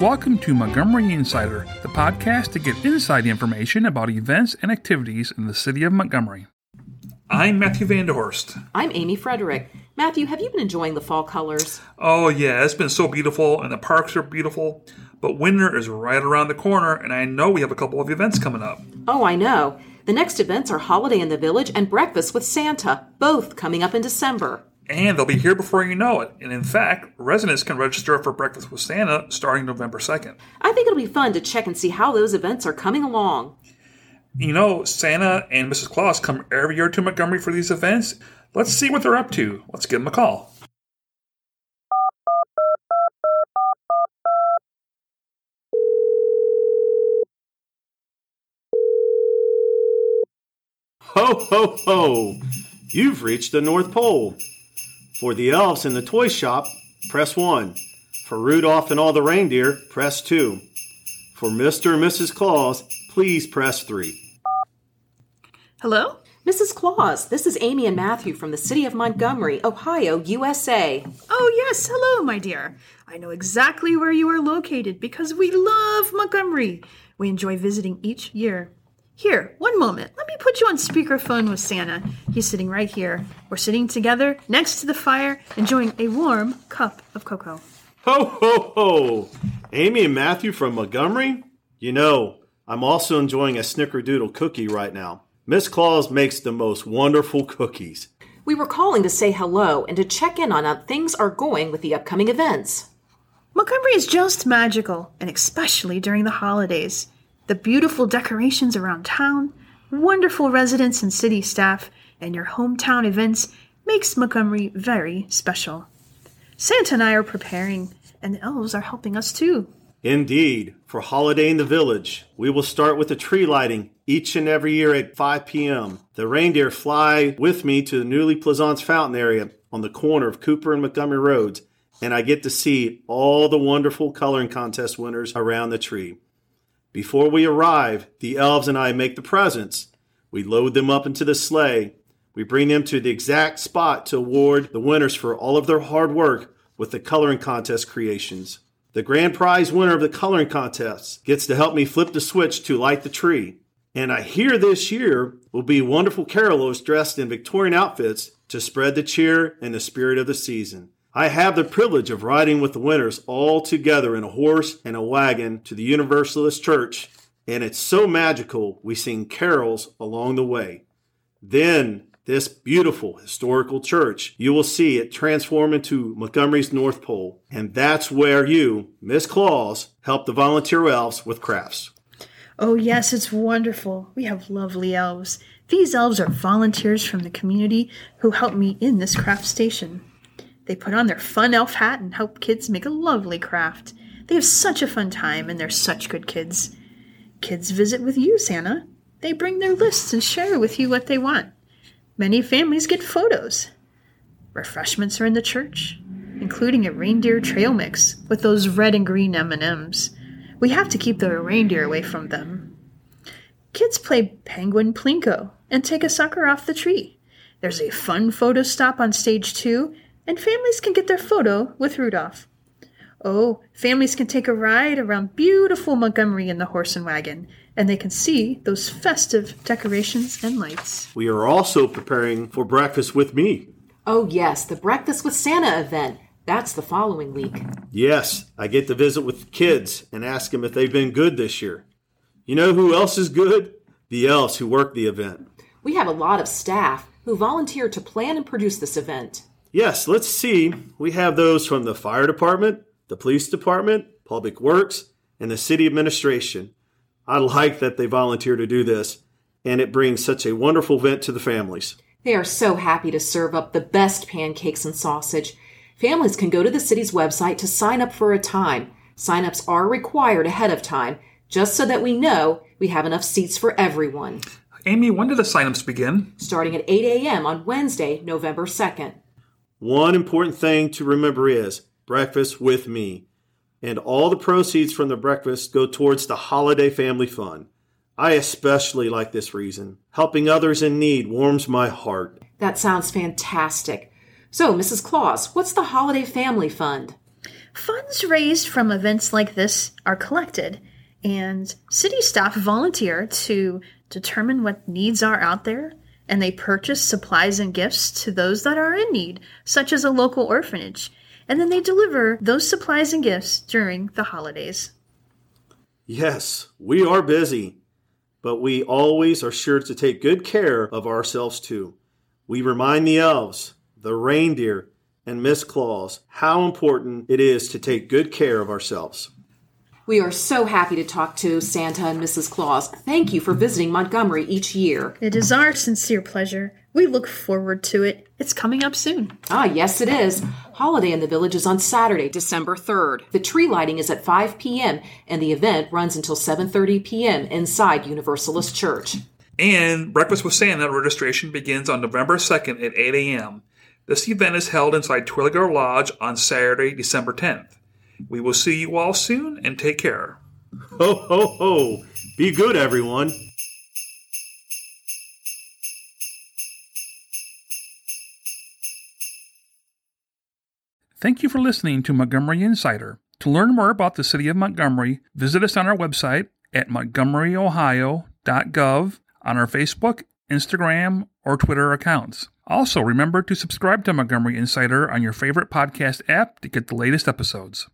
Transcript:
Welcome to Montgomery Insider, the podcast to get inside information about events and activities in the city of Montgomery. I'm Matthew Vanderhorst. I'm Amy Frederick. Matthew, have you been enjoying the fall colors? Oh, yeah, it's been so beautiful, and the parks are beautiful. But winter is right around the corner, and I know we have a couple of events coming up. Oh, I know. The next events are Holiday in the Village and Breakfast with Santa, both coming up in December. And they'll be here before you know it. And in fact, residents can register for Breakfast with Santa starting November 2nd. I think it'll be fun to check and see how those events are coming along. You know, Santa and Mrs. Claus come every year to Montgomery for these events. Let's see what they're up to. Let's give them a call. Ho, ho, ho! You've reached the North Pole. For the elves in the toy shop, press 1. For Rudolph and all the reindeer, press 2. For Mr. and Mrs. Claus, please press 3. Hello? Mrs. Claus, this is Amy and Matthew from the city of Montgomery, Ohio, USA. Oh, yes. Hello, my dear. I know exactly where you are located because we love Montgomery. We enjoy visiting each year. Here, one moment. Let me put you on speakerphone with Santa. He's sitting right here. We're sitting together next to the fire, enjoying a warm cup of cocoa. Ho, ho, ho! Amy and Matthew from Montgomery? You know, I'm also enjoying a snickerdoodle cookie right now. Miss Claus makes the most wonderful cookies. We were calling to say hello and to check in on how things are going with the upcoming events. Montgomery is just magical, and especially during the holidays. The beautiful decorations around town, wonderful residents and city staff, and your hometown events makes Montgomery very special. Santa and I are preparing, and the elves are helping us too. Indeed, for Holiday in the Village, we will start with the tree lighting each and every year at 5 p.m. The reindeer fly with me to the newly Plaisance fountain area on the corner of Cooper and Montgomery Roads, and I get to see all the wonderful coloring contest winners around the tree. Before we arrive, the elves and I make the presents. We load them up into the sleigh. We bring them to the exact spot to award the winners for all of their hard work with the coloring contest creations. The grand prize winner of the coloring contest gets to help me flip the switch to light the tree. And I hear this year will be wonderful carolers dressed in Victorian outfits to spread the cheer and the spirit of the season. I have the privilege of riding with the winners all together in a horse and a wagon to the Universalist Church, and it's so magical we sing carols along the way. Then, this beautiful historical church, you will see it transform into Montgomery's North Pole, and that's where you, Miss Claus, help the volunteer elves with crafts. Oh, yes, it's wonderful. We have lovely elves. These elves are volunteers from the community who help me in this craft station. They put on their fun elf hat and help kids make a lovely craft. They have such a fun time and they're such good kids. Kids visit with you, Santa. They bring their lists and share with you what they want. Many families get photos. Refreshments are in the church, including a reindeer trail mix with those red and green M&Ms. We have to keep the reindeer away from them. Kids play penguin plinko and take a sucker off the tree. There's a fun photo stop on stage 2 and families can get their photo with Rudolph. Oh, families can take a ride around beautiful Montgomery in the horse and wagon, and they can see those festive decorations and lights. We are also preparing for breakfast with me. Oh, yes, the Breakfast with Santa event. That's the following week. Yes, I get to visit with the kids and ask them if they've been good this year. You know who else is good? The elves who work the event. We have a lot of staff who volunteer to plan and produce this event. Yes, let's see. We have those from the fire department, the police department, public works, and the city administration. I like that they volunteer to do this, and it brings such a wonderful event to the families. They are so happy to serve up the best pancakes and sausage. Families can go to the city's website to sign up for a time. Sign-ups are required ahead of time, just so that we know we have enough seats for everyone. Amy, when do the sign-ups begin? Starting at 8 a.m. on Wednesday, November 2nd. One important thing to remember is breakfast with me. And all the proceeds from the breakfast go towards the Holiday Family Fund. I especially like this reason. Helping others in need warms my heart. That sounds fantastic. So, Mrs. Claus, what's the Holiday Family Fund? Funds raised from events like this are collected, and city staff volunteer to determine what needs are out there, and they purchase supplies and gifts to those that are in need, such as a local orphanage, and then they deliver those supplies and gifts during the holidays. Yes, we are busy, but we always are sure to take good care of ourselves too. We remind the elves, the reindeer, and Miss Claus how important it is to take good care of ourselves. We are so happy to talk to Santa and Mrs. Claus. Thank you for visiting Montgomery each year. It is our sincere pleasure. We look forward to it. It's coming up soon. Ah, yes, it is. Holiday in the Village is on Saturday, December 3rd. The tree lighting is at 5 p.m., and the event runs until 7.30 p.m. inside Universalist Church. And Breakfast with Santa registration begins on November 2nd at 8 a.m. This event is held inside Terwilliger Lodge on Saturday, December 10th. We will see you all soon and take care. Ho, ho, ho! Be good, everyone. Thank you for listening to Montgomery Insider. To learn more about the City of Montgomery, visit us on our website at montgomeryohio.gov, on our Facebook, Instagram, or Twitter accounts. Also, remember to subscribe to Montgomery Insider on your favorite podcast app to get the latest episodes.